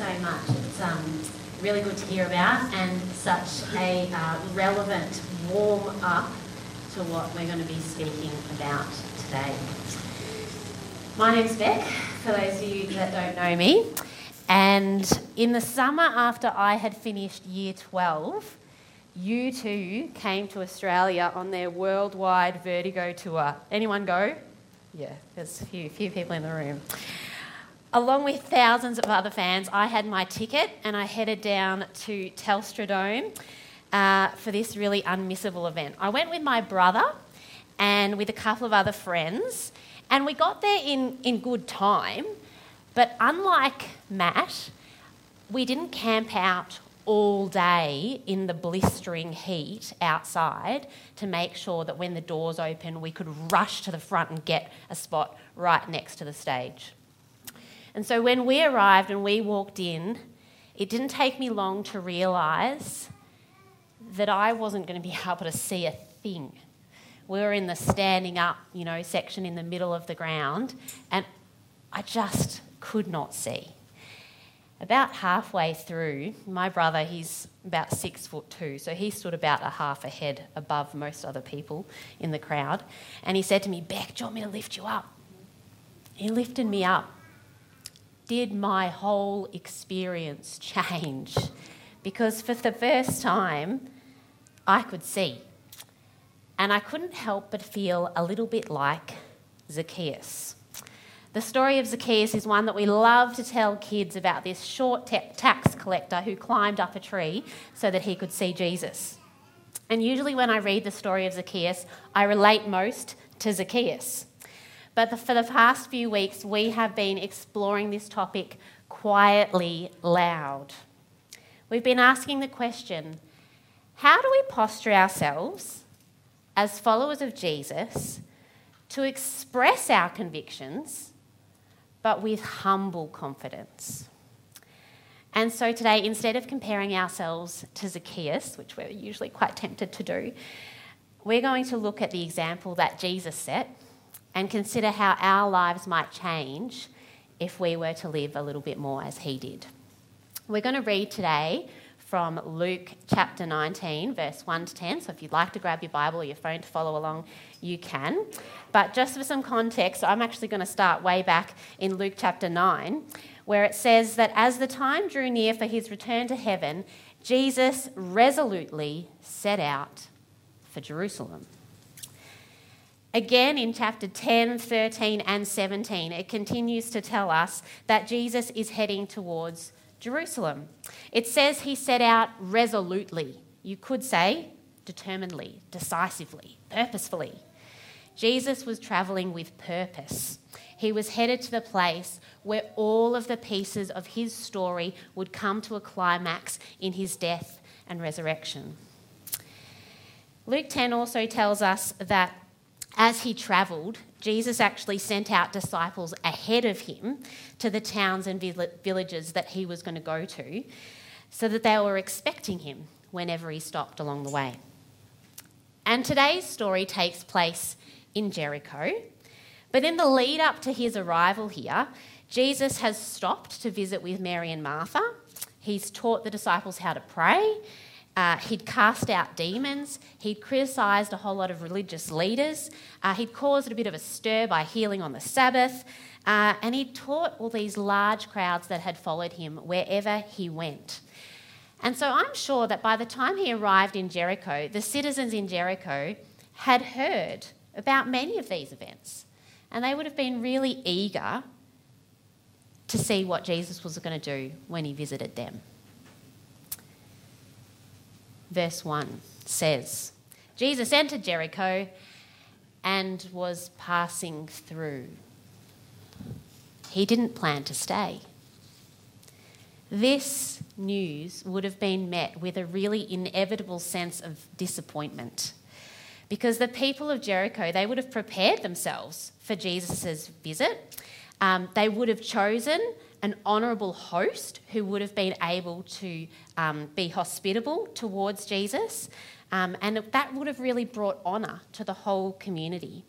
so much. It's um, really good to hear about and such a uh, relevant warm up to what we're going to be speaking about today. My name's Beck, for those of you that don't know me. And in the summer after I had finished year 12, U2 came to Australia on their worldwide Vertigo tour. Anyone go? Yeah, there's a few, few people in the room. Along with thousands of other fans, I had my ticket and I headed down to Telstra Dome uh, for this really unmissable event. I went with my brother and with a couple of other friends, and we got there in, in good time. But unlike Matt, we didn't camp out all day in the blistering heat outside to make sure that when the doors open, we could rush to the front and get a spot right next to the stage. And so when we arrived and we walked in, it didn't take me long to realise that I wasn't going to be able to see a thing. We were in the standing up, you know, section in the middle of the ground, and I just could not see. About halfway through, my brother, he's about six foot two, so he stood about a half a head above most other people in the crowd. And he said to me, Beck, do you want me to lift you up? He lifted me up. Did my whole experience change? Because for the first time, I could see. And I couldn't help but feel a little bit like Zacchaeus. The story of Zacchaeus is one that we love to tell kids about this short tax collector who climbed up a tree so that he could see Jesus. And usually, when I read the story of Zacchaeus, I relate most to Zacchaeus. But the, for the past few weeks, we have been exploring this topic quietly loud. We've been asking the question how do we posture ourselves as followers of Jesus to express our convictions? but with humble confidence. And so today, instead of comparing ourselves to Zacchaeus, which we're usually quite tempted to do, we're going to look at the example that Jesus set and consider how our lives might change if we were to live a little bit more as he did. We're going to read today from Luke chapter 19, verse 1 to 10. So if you'd like to grab your Bible or your phone to follow along, you can. But just for some context, I'm actually going to start way back in Luke chapter 9, where it says that as the time drew near for his return to heaven, Jesus resolutely set out for Jerusalem. Again, in chapter 10, 13, and 17, it continues to tell us that Jesus is heading towards Jerusalem. It says he set out resolutely. You could say determinedly, decisively, purposefully. Jesus was travelling with purpose. He was headed to the place where all of the pieces of his story would come to a climax in his death and resurrection. Luke 10 also tells us that as he travelled, Jesus actually sent out disciples ahead of him to the towns and villages that he was going to go to so that they were expecting him whenever he stopped along the way. And today's story takes place in Jericho. But in the lead up to his arrival here, Jesus has stopped to visit with Mary and Martha. He's taught the disciples how to pray uh, he'd cast out demons. He'd criticised a whole lot of religious leaders. Uh, he'd caused a bit of a stir by healing on the Sabbath. Uh, and he'd taught all these large crowds that had followed him wherever he went. And so I'm sure that by the time he arrived in Jericho, the citizens in Jericho had heard about many of these events. And they would have been really eager to see what Jesus was going to do when he visited them verse 1 says Jesus entered Jericho and was passing through. He didn't plan to stay. This news would have been met with a really inevitable sense of disappointment because the people of Jericho they would have prepared themselves for Jesus' visit. Um, they would have chosen an honourable host who would have been able to um, be hospitable towards Jesus. Um, and that would have really brought honour to the whole community.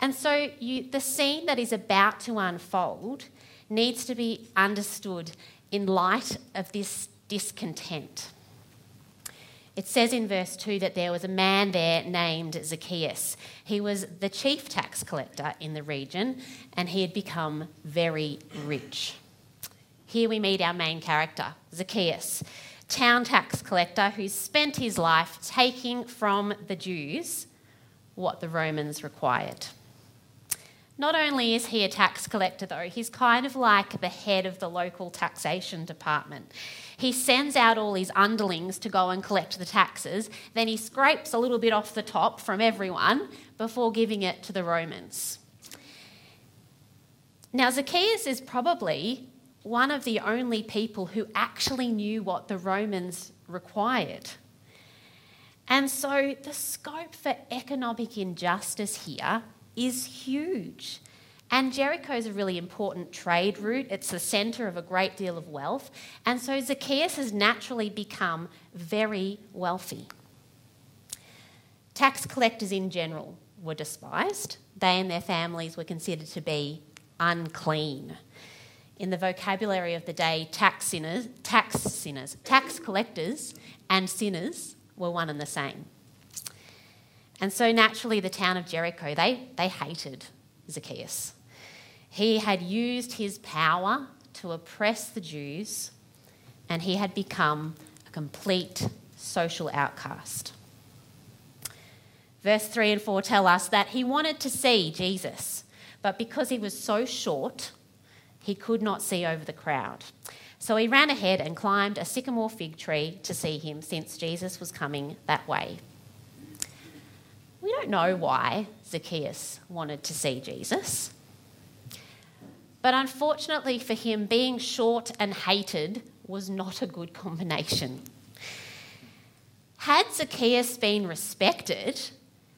And so you, the scene that is about to unfold needs to be understood in light of this discontent. It says in verse 2 that there was a man there named Zacchaeus. He was the chief tax collector in the region and he had become very rich. Here we meet our main character, Zacchaeus, town tax collector who spent his life taking from the Jews what the Romans required. Not only is he a tax collector, though, he's kind of like the head of the local taxation department. He sends out all his underlings to go and collect the taxes, then he scrapes a little bit off the top from everyone before giving it to the Romans. Now, Zacchaeus is probably one of the only people who actually knew what the Romans required. And so the scope for economic injustice here is huge. And Jericho is a really important trade route. It's the centre of a great deal of wealth. And so Zacchaeus has naturally become very wealthy. Tax collectors in general were despised. They and their families were considered to be unclean. In the vocabulary of the day, tax sinners, tax sinners, tax collectors and sinners were one and the same. And so naturally, the town of Jericho, they, they hated Zacchaeus. He had used his power to oppress the Jews, and he had become a complete social outcast. Verse 3 and 4 tell us that he wanted to see Jesus, but because he was so short, he could not see over the crowd. So he ran ahead and climbed a sycamore fig tree to see him, since Jesus was coming that way. We don't know why Zacchaeus wanted to see Jesus. But unfortunately for him, being short and hated was not a good combination. Had Zacchaeus been respected,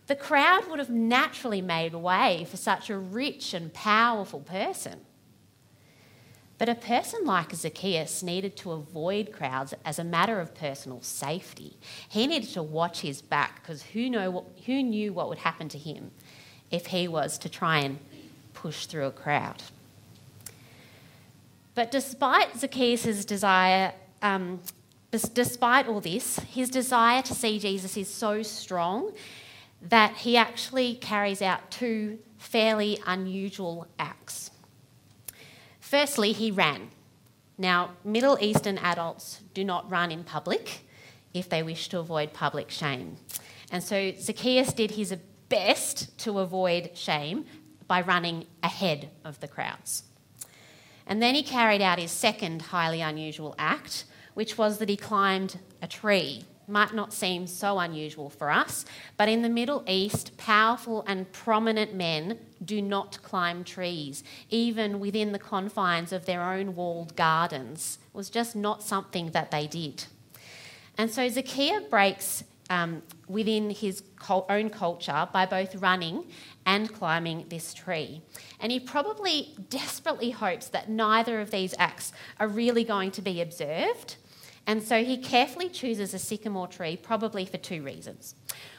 the crowd would have naturally made way for such a rich and powerful person. But a person like Zacchaeus needed to avoid crowds as a matter of personal safety. He needed to watch his back because who, who knew what would happen to him if he was to try and push through a crowd. But despite Zacchaeus' desire, um, despite all this, his desire to see Jesus is so strong that he actually carries out two fairly unusual acts. Firstly, he ran. Now, Middle Eastern adults do not run in public if they wish to avoid public shame. And so Zacchaeus did his best to avoid shame by running ahead of the crowds. And then he carried out his second highly unusual act, which was that he climbed a tree might not seem so unusual for us, but in the Middle East, powerful and prominent men do not climb trees, even within the confines of their own walled gardens. It was just not something that they did. And so Zacchaeus breaks um, within his own culture by both running and climbing this tree. And he probably desperately hopes that neither of these acts are really going to be observed and so he carefully chooses a sycamore tree, probably for two reasons.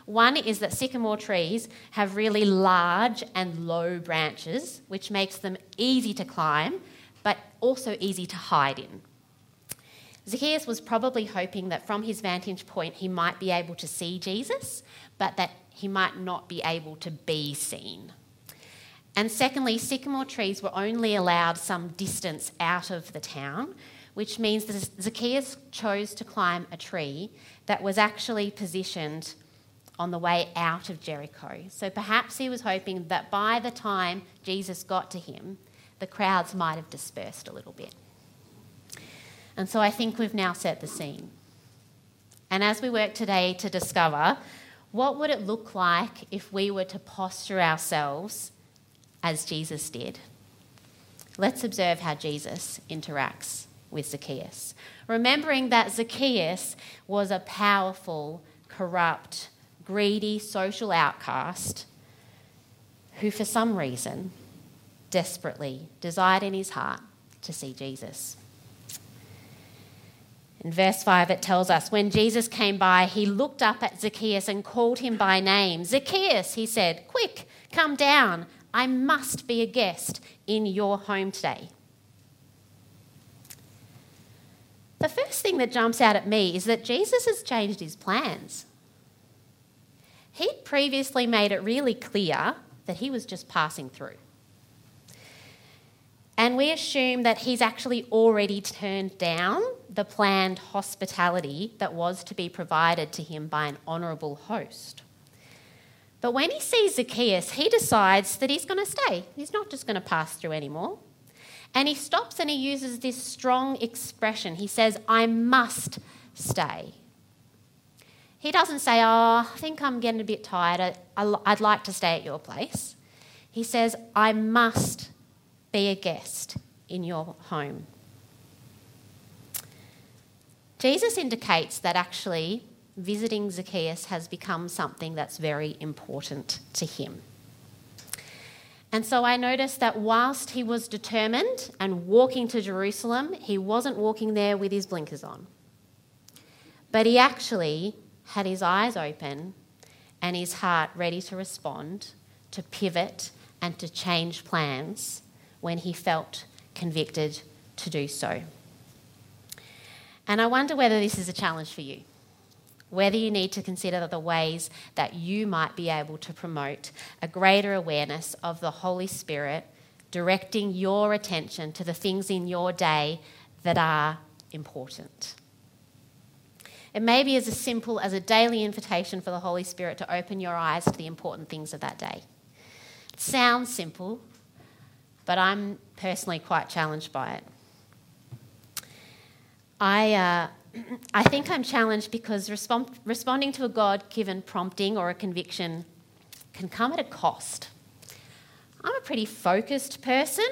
One is that sycamore trees have really large and low branches, which makes them easy to climb, but also easy to hide in. Zacchaeus was probably hoping that from his vantage point he might be able to see Jesus, but that he might not be able to be seen. And secondly, sycamore trees were only allowed some distance out of the town, which means that Zacchaeus chose to climb a tree that was actually positioned on the way out of Jericho. So perhaps he was hoping that by the time Jesus got to him, the crowds might have dispersed a little bit. And so I think we've now set the scene. And as we work today to discover what would it look like if we were to posture ourselves as Jesus did? Let's observe how Jesus interacts with Zacchaeus. Remembering that Zacchaeus was a powerful, corrupt, greedy social outcast who, for some reason, desperately desired in his heart to see Jesus. In verse 5, it tells us when Jesus came by, he looked up at Zacchaeus and called him by name. Zacchaeus, he said, quick, come down. I must be a guest in your home today. First thing that jumps out at me is that Jesus has changed his plans. He'd previously made it really clear that he was just passing through. And we assume that he's actually already turned down the planned hospitality that was to be provided to him by an honourable host. But when he sees Zacchaeus, he decides that he's going to stay. He's not just going to pass through anymore. And he stops and he uses this strong expression. He says, I must stay. He doesn't say, Oh, I think I'm getting a bit tired. I'd like to stay at your place. He says, I must be a guest in your home. Jesus indicates that actually visiting Zacchaeus has become something that's very important to him. And so I noticed that whilst he was determined and walking to Jerusalem, he wasn't walking there with his blinkers on. But he actually had his eyes open and his heart ready to respond, to pivot, and to change plans when he felt convicted to do so. And I wonder whether this is a challenge for you whether you need to consider the ways that you might be able to promote a greater awareness of the Holy Spirit directing your attention to the things in your day that are important. It may be as simple as a daily invitation for the Holy Spirit to open your eyes to the important things of that day. It sounds simple, but I'm personally quite challenged by it. I, uh, I think I'm challenged because respond, responding to a God given prompting or a conviction can come at a cost. I'm a pretty focused person.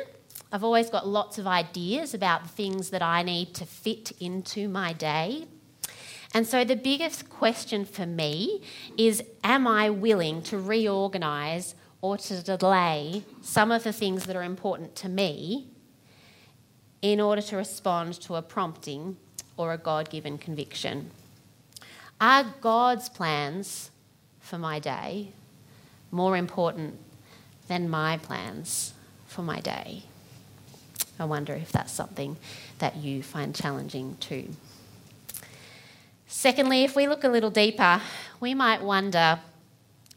I've always got lots of ideas about the things that I need to fit into my day. And so the biggest question for me is Am I willing to reorganise or to delay some of the things that are important to me in order to respond to a prompting or a God given conviction. Are God's plans for my day more important than my plans for my day? I wonder if that's something that you find challenging too. Secondly, if we look a little deeper, we might wonder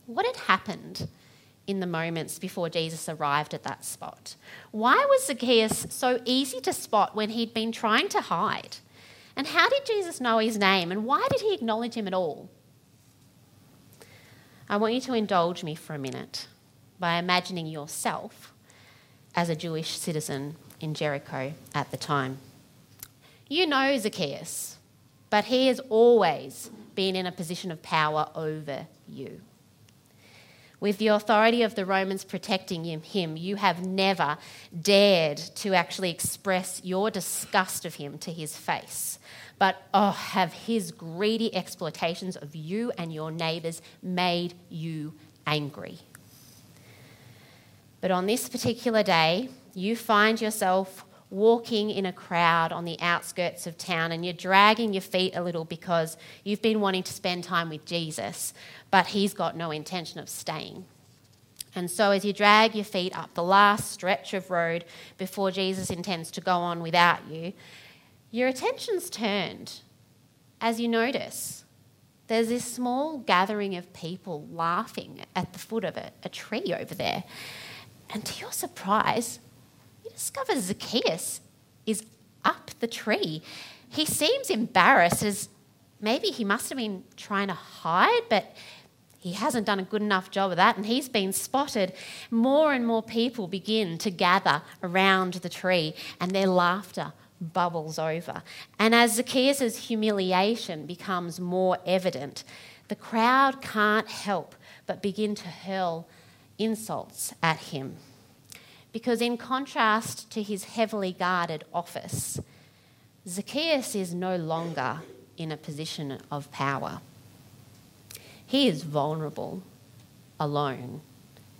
what had happened in the moments before Jesus arrived at that spot. Why was Zacchaeus so easy to spot when he'd been trying to hide? And how did Jesus know his name? And why did he acknowledge him at all? I want you to indulge me for a minute by imagining yourself as a Jewish citizen in Jericho at the time. You know Zacchaeus, but he has always been in a position of power over you. With the authority of the Romans protecting him, you have never dared to actually express your disgust of him to his face. But oh, have his greedy exploitations of you and your neighbours made you angry? But on this particular day, you find yourself walking in a crowd on the outskirts of town and you're dragging your feet a little because you've been wanting to spend time with Jesus, but he's got no intention of staying. And so, as you drag your feet up the last stretch of road before Jesus intends to go on without you, your attention's turned as you notice there's this small gathering of people laughing at the foot of a, a tree over there. And to your surprise, you discover Zacchaeus is up the tree. He seems embarrassed, as maybe he must have been trying to hide, but he hasn't done a good enough job of that, and he's been spotted. More and more people begin to gather around the tree, and their laughter bubbles over. And as Zacchaeus' humiliation becomes more evident, the crowd can't help but begin to hurl insults at him. Because, in contrast to his heavily guarded office, Zacchaeus is no longer in a position of power. He is vulnerable, alone,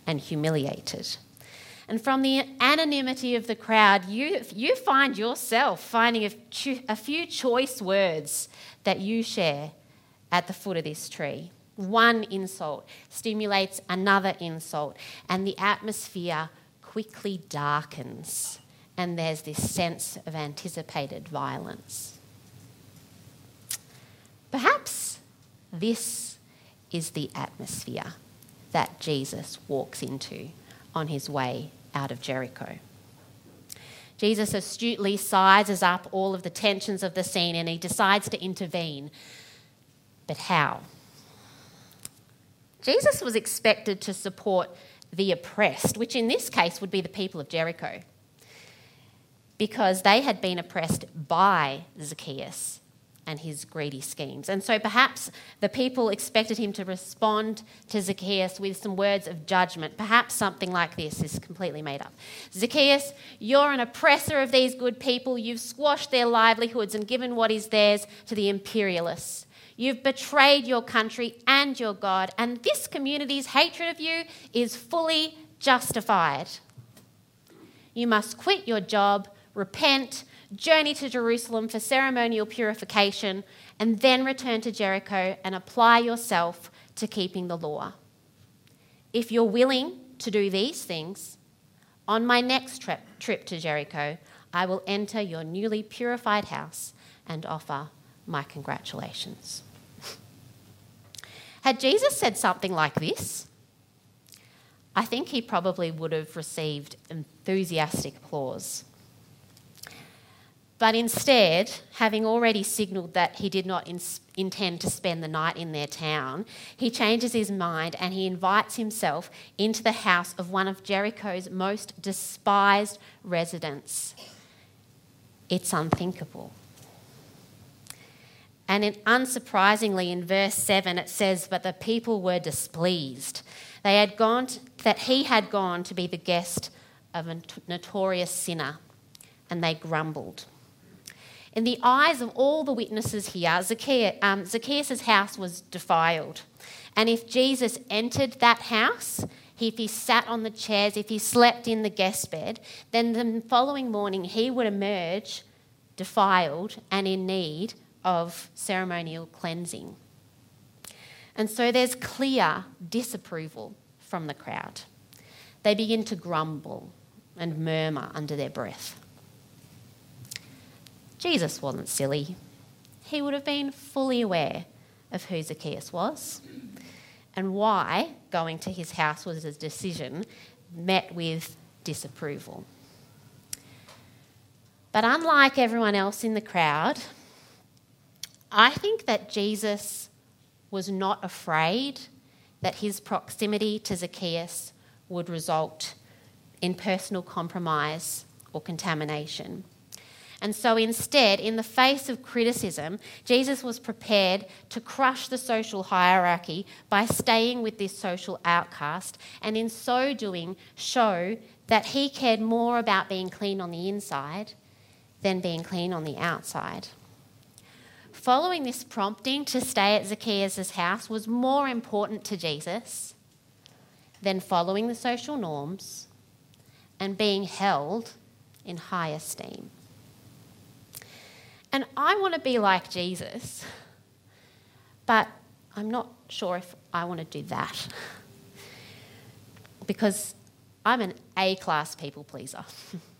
and humiliated. And from the anonymity of the crowd, you, you find yourself finding a, a few choice words that you share at the foot of this tree. One insult stimulates another insult, and the atmosphere quickly darkens, and there's this sense of anticipated violence. Perhaps this is the atmosphere that Jesus walks into on his way out of Jericho. Jesus astutely sizes up all of the tensions of the scene and he decides to intervene. But how? Jesus was expected to support the oppressed, which in this case would be the people of Jericho, because they had been oppressed by Zacchaeus and his greedy schemes. And so perhaps the people expected him to respond to Zacchaeus with some words of judgment. Perhaps something like this is completely made up Zacchaeus, you're an oppressor of these good people. You've squashed their livelihoods and given what is theirs to the imperialists. You've betrayed your country and your God, and this community's hatred of you is fully justified. You must quit your job, repent, journey to Jerusalem for ceremonial purification, and then return to Jericho and apply yourself to keeping the law. If you're willing to do these things, on my next trip, trip to Jericho, I will enter your newly purified house and offer my congratulations. Had Jesus said something like this, I think he probably would have received enthusiastic applause. But instead, having already signalled that he did not in- intend to spend the night in their town, he changes his mind and he invites himself into the house of one of Jericho's most despised residents. It's unthinkable. And in, unsurprisingly, in verse 7, it says, But the people were displeased. They had gone, to, that he had gone to be the guest of a notorious sinner, and they grumbled. In the eyes of all the witnesses here, Zacchaeus, um, Zacchaeus' house was defiled. And if Jesus entered that house, if he sat on the chairs, if he slept in the guest bed, then the following morning he would emerge defiled and in need of ceremonial cleansing. And so there's clear disapproval from the crowd. They begin to grumble and murmur under their breath. Jesus wasn't silly. He would have been fully aware of who Zacchaeus was and why going to his house was a decision met with disapproval. But unlike everyone else in the crowd, I think that Jesus was not afraid that his proximity to Zacchaeus would result in personal compromise or contamination. And so instead, in the face of criticism, Jesus was prepared to crush the social hierarchy by staying with this social outcast, and in so doing, show that he cared more about being clean on the inside than being clean on the outside. Following this prompting to stay at Zacchaeus' house was more important to Jesus than following the social norms and being held in high esteem. And I want to be like Jesus, but I'm not sure if I want to do that because I'm an A class people pleaser.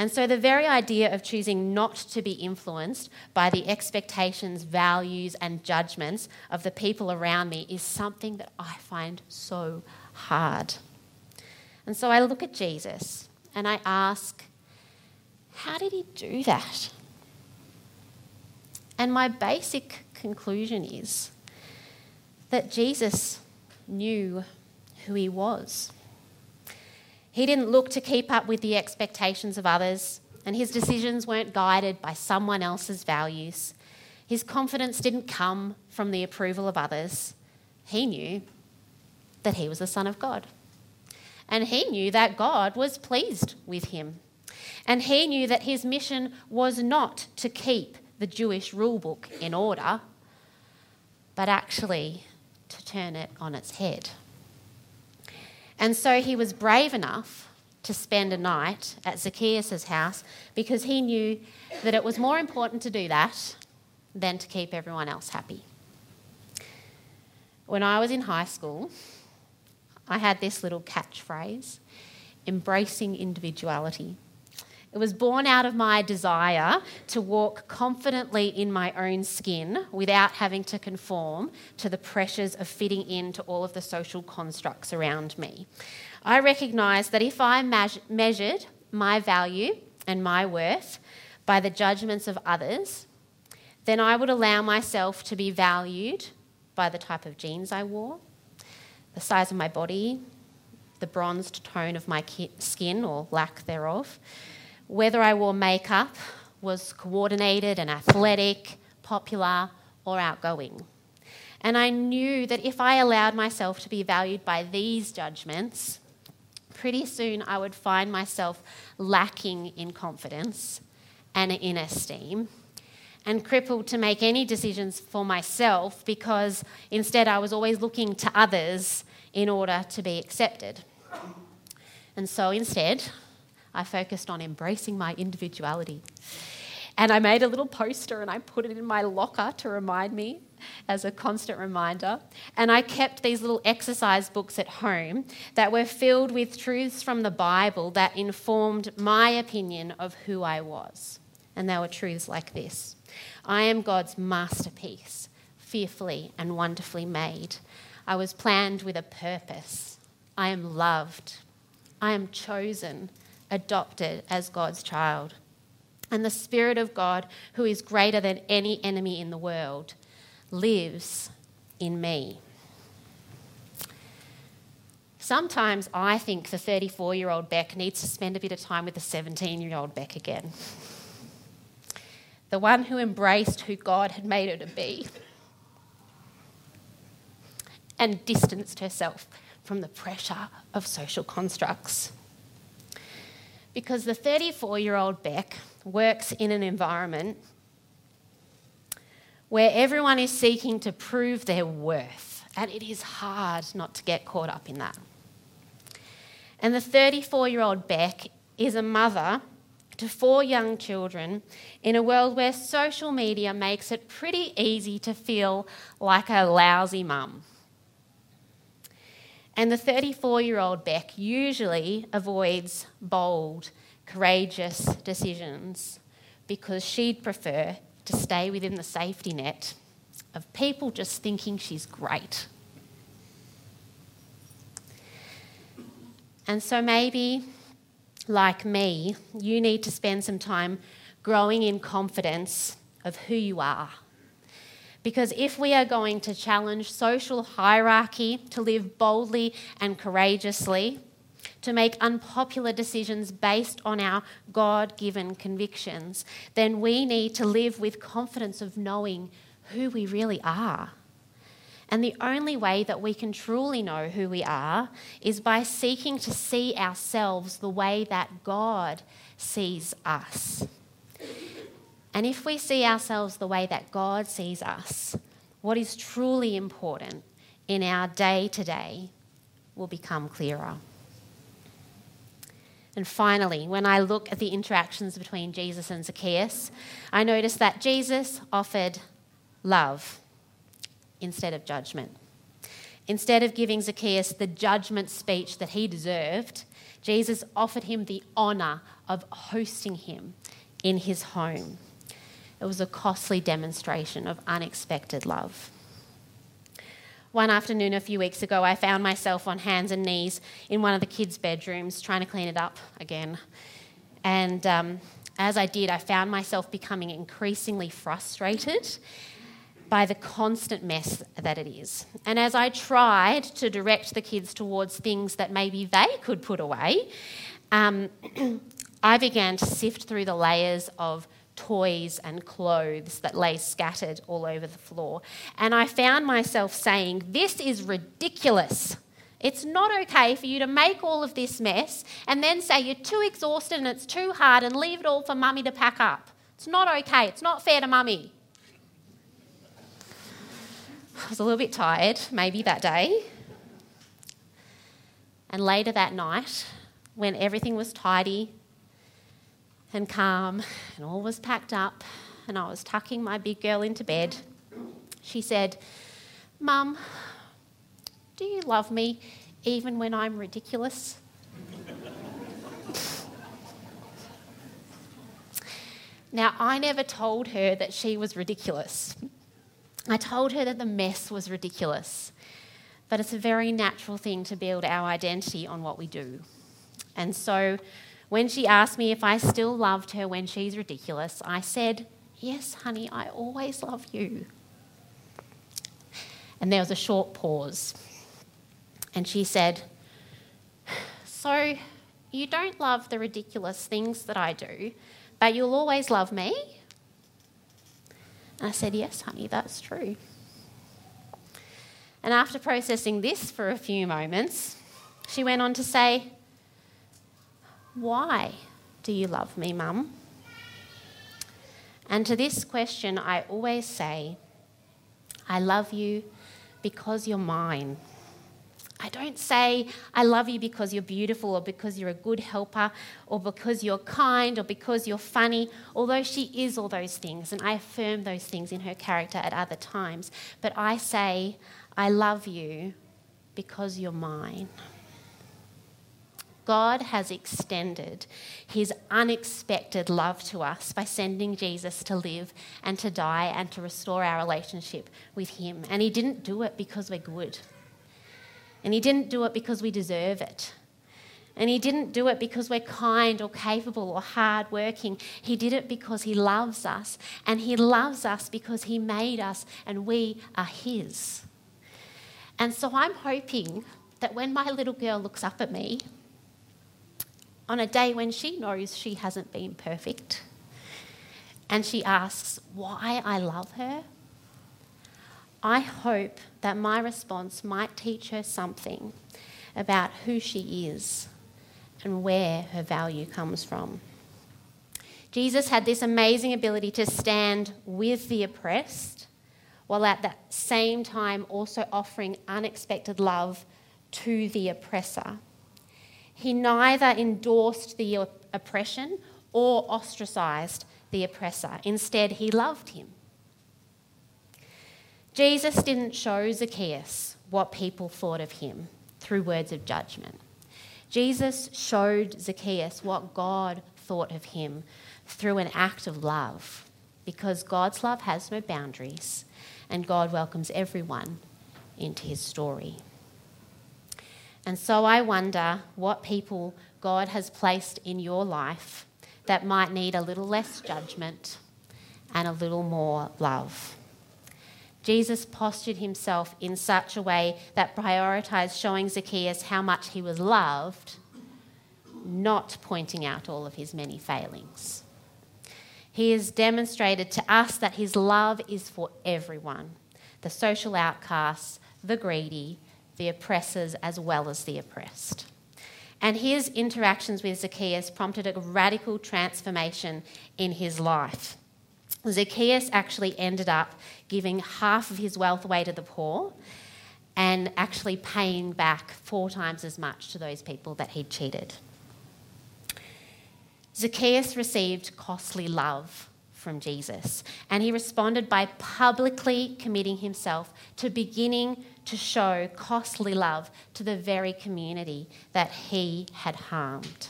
And so, the very idea of choosing not to be influenced by the expectations, values, and judgments of the people around me is something that I find so hard. And so, I look at Jesus and I ask, how did he do that? And my basic conclusion is that Jesus knew who he was. He didn't look to keep up with the expectations of others, and his decisions weren't guided by someone else's values. His confidence didn't come from the approval of others. He knew that he was the Son of God. And he knew that God was pleased with him. And he knew that his mission was not to keep the Jewish rule book in order, but actually to turn it on its head. And so he was brave enough to spend a night at Zacchaeus' house because he knew that it was more important to do that than to keep everyone else happy. When I was in high school, I had this little catchphrase embracing individuality. It was born out of my desire to walk confidently in my own skin without having to conform to the pressures of fitting into all of the social constructs around me. I recognised that if I measured my value and my worth by the judgments of others, then I would allow myself to be valued by the type of jeans I wore, the size of my body, the bronzed tone of my skin or lack thereof whether I wore makeup was coordinated and athletic, popular, or outgoing. And I knew that if I allowed myself to be valued by these judgments, pretty soon I would find myself lacking in confidence and in esteem and crippled to make any decisions for myself because instead I was always looking to others in order to be accepted. And so instead, I focused on embracing my individuality. And I made a little poster and I put it in my locker to remind me as a constant reminder. And I kept these little exercise books at home that were filled with truths from the Bible that informed my opinion of who I was. And they were truths like this I am God's masterpiece, fearfully and wonderfully made. I was planned with a purpose. I am loved. I am chosen adopted as God's child. And the Spirit of God, who is greater than any enemy in the world, lives in me. Sometimes I think the 34 year old Beck needs to spend a bit of time with the 17 year old Beck again. The one who embraced who God had made her to be and distanced herself from the pressure of social constructs because the 34 year old Beck works in an environment where everyone is seeking to prove their worth, and it is hard not to get caught up in that. And the 34 year old Beck is a mother to four young children in a world where social media makes it pretty easy to feel like a lousy mum. And the 34 year old Beck usually avoids bold, courageous decisions because she'd prefer to stay within the safety net of people just thinking she's great. And so maybe, like me, you need to spend some time growing in confidence of who you are because if we are going to challenge social hierarchy to live boldly and courageously, to make unpopular decisions based on our God given convictions, then we need to live with confidence of knowing who we really are. And the only way that we can truly know who we are is by seeking to see ourselves the way that God sees us. And if we see ourselves the way that God sees us, what is truly important in our day to day will become clearer. And finally, when I look at the interactions between Jesus and Zacchaeus, I notice that Jesus offered love instead of judgment. Instead of giving Zacchaeus the judgment speech that he deserved, Jesus offered him the honour of hosting him in his home. It was a costly demonstration of unexpected love. One afternoon a few weeks ago, I found myself on hands and knees in one of the kids' bedrooms trying to clean it up again. And um, as I did, I found myself becoming increasingly frustrated by the constant mess that it is. And as I tried to direct the kids towards things that maybe they could put away, um, I began to sift through the layers of toys and clothes that lay scattered all over the floor. And I found myself saying, This is ridiculous. It's not okay for you to make all of this mess and then say you're too exhausted and it's too hard and leave it all for mummy to pack up. It's not okay. It's not fair to mummy. I was a little bit tired, maybe that day. And later that night, when everything was tidy and calm, and all was packed up, and I was tucking my big girl into bed, she said, Mum, do you love me even when I'm ridiculous? Now, I never told her that she was ridiculous. I told her that the mess was ridiculous. But it's a very natural thing to build our identity on what we do. And so when she asked me if I still loved her when she's ridiculous, I said, Yes, honey, I always love you. And there was a short pause. And she said, So you don't love the ridiculous things that I do, but you'll always love me? And I said, Yes, honey, that's true. And after processing this for a few moments, she went on to say, Why do you love me, Mum? And to this question, I always say, I love you because you're mine. I don't say, I love you because you're beautiful or because you're a good helper or because you're kind or because you're funny, although she is all those things, and I affirm those things in her character at other times. But I say, I love you because you're mine. God has extended his unexpected love to us by sending Jesus to live and to die and to restore our relationship with him. And he didn't do it because we're good. And He didn't do it because we deserve it. And He didn't do it because we're kind or capable or hardworking. He did it because He loves us. And He loves us because He made us and we are His. And so I'm hoping that when my little girl looks up at me, on a day when she knows she hasn't been perfect, and she asks why I love her, I hope that my response might teach her something about who she is and where her value comes from. Jesus had this amazing ability to stand with the oppressed while at that same time also offering unexpected love to the oppressor. He neither endorsed the oppression or ostracized the oppressor. Instead, he loved him. Jesus didn't show Zacchaeus what people thought of him through words of judgment. Jesus showed Zacchaeus what God thought of him through an act of love because God's love has no boundaries and God welcomes everyone into his story. And so I wonder what people God has placed in your life that might need a little less judgment and a little more love. Jesus postured himself in such a way that prioritized showing Zacchaeus how much he was loved, not pointing out all of his many failings. He has demonstrated to us that his love is for everyone the social outcasts, the greedy, the oppressors, as well as the oppressed. And his interactions with Zacchaeus prompted a radical transformation in his life. Zacchaeus actually ended up giving half of his wealth away to the poor and actually paying back four times as much to those people that he'd cheated. Zacchaeus received costly love from Jesus, and he responded by publicly committing himself to beginning to show costly love to the very community that he had harmed.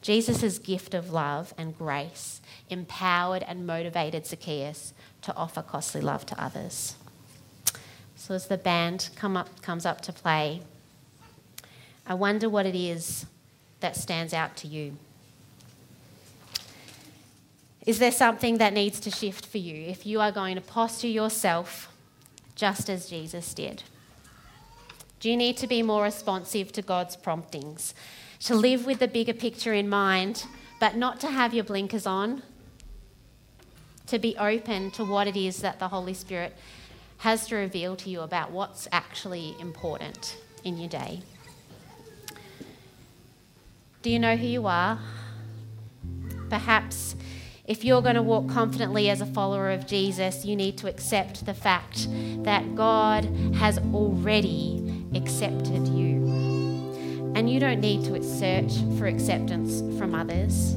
Jesus' gift of love and grace empowered and motivated Zacchaeus to offer costly love to others. So as the band come up, comes up to play, I wonder what it is that stands out to you. Is there something that needs to shift for you if you are going to posture yourself just as Jesus did? Do you need to be more responsive to God's promptings? to live with the bigger picture in mind, but not to have your blinkers on, to be open to what it is that the Holy Spirit has to reveal to you about what's actually important in your day. Do you know who you are? Perhaps if you're going to walk confidently as a follower of Jesus, you need to accept the fact that God has already accepted you. And you don't need to search for acceptance from others.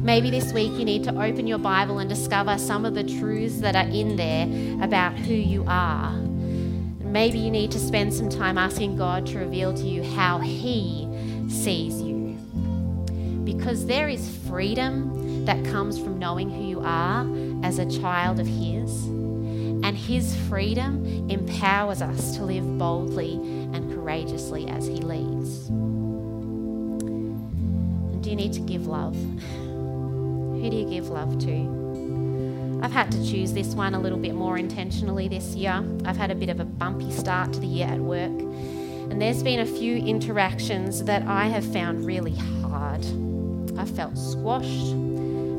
Maybe this week you need to open your Bible and discover some of the truths that are in there about who you are. Maybe you need to spend some time asking God to reveal to you how He sees you. Because there is freedom that comes from knowing who you are as a child of His. And His freedom empowers us to live boldly and courageously as He leads. And do you need to give love? Who do you give love to? I've had to choose this one a little bit more intentionally this year. I've had a bit of a bumpy start to the year at work, and there's been a few interactions that I have found really hard. I felt squashed,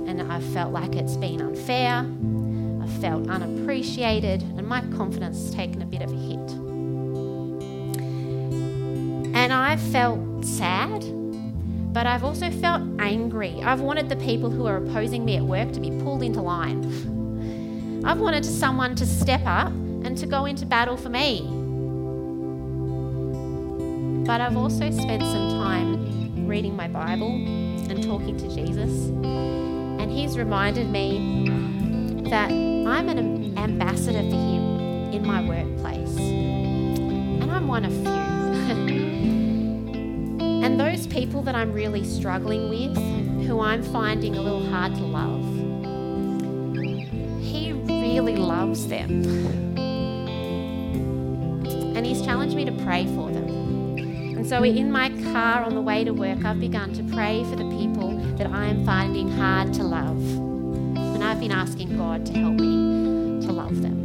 and I've felt like it's been unfair. I've felt unappreciated, and my confidence has taken a bit of a hit. And I've felt sad but I've also felt angry. I've wanted the people who are opposing me at work to be pulled into line. I've wanted someone to step up and to go into battle for me. But I've also spent some time reading my Bible and talking to Jesus. And He's reminded me that I'm an ambassador for Him in my workplace. And I'm one of few. And those people that I'm really struggling with, who I'm finding a little hard to love, He really loves them. And He's challenged me to pray for them. And so in my car on the way to work, I've begun to pray for the people that I am finding hard to love. And I've been asking God to help me to love them.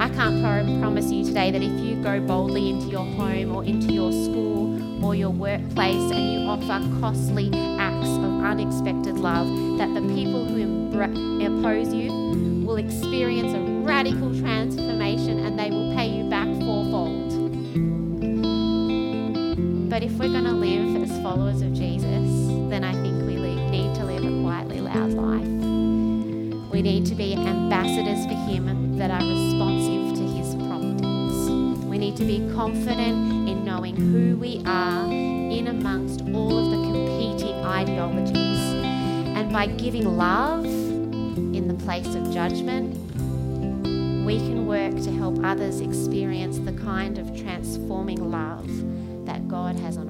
I can't promise you today that if you go boldly into your home or into your school or your workplace and you offer costly acts of unexpected love, that the people who oppose you will experience a radical transformation and they will pay you But if we're going to live as followers of Jesus, then I think we need to live a quietly loud life. We need to be ambassadors for Him that are responsive to His promptings. We need to be confident in knowing who we are in amongst all of the competing ideologies. And by giving love in the place of judgment, we can work to help others experience the kind of transforming love God has on.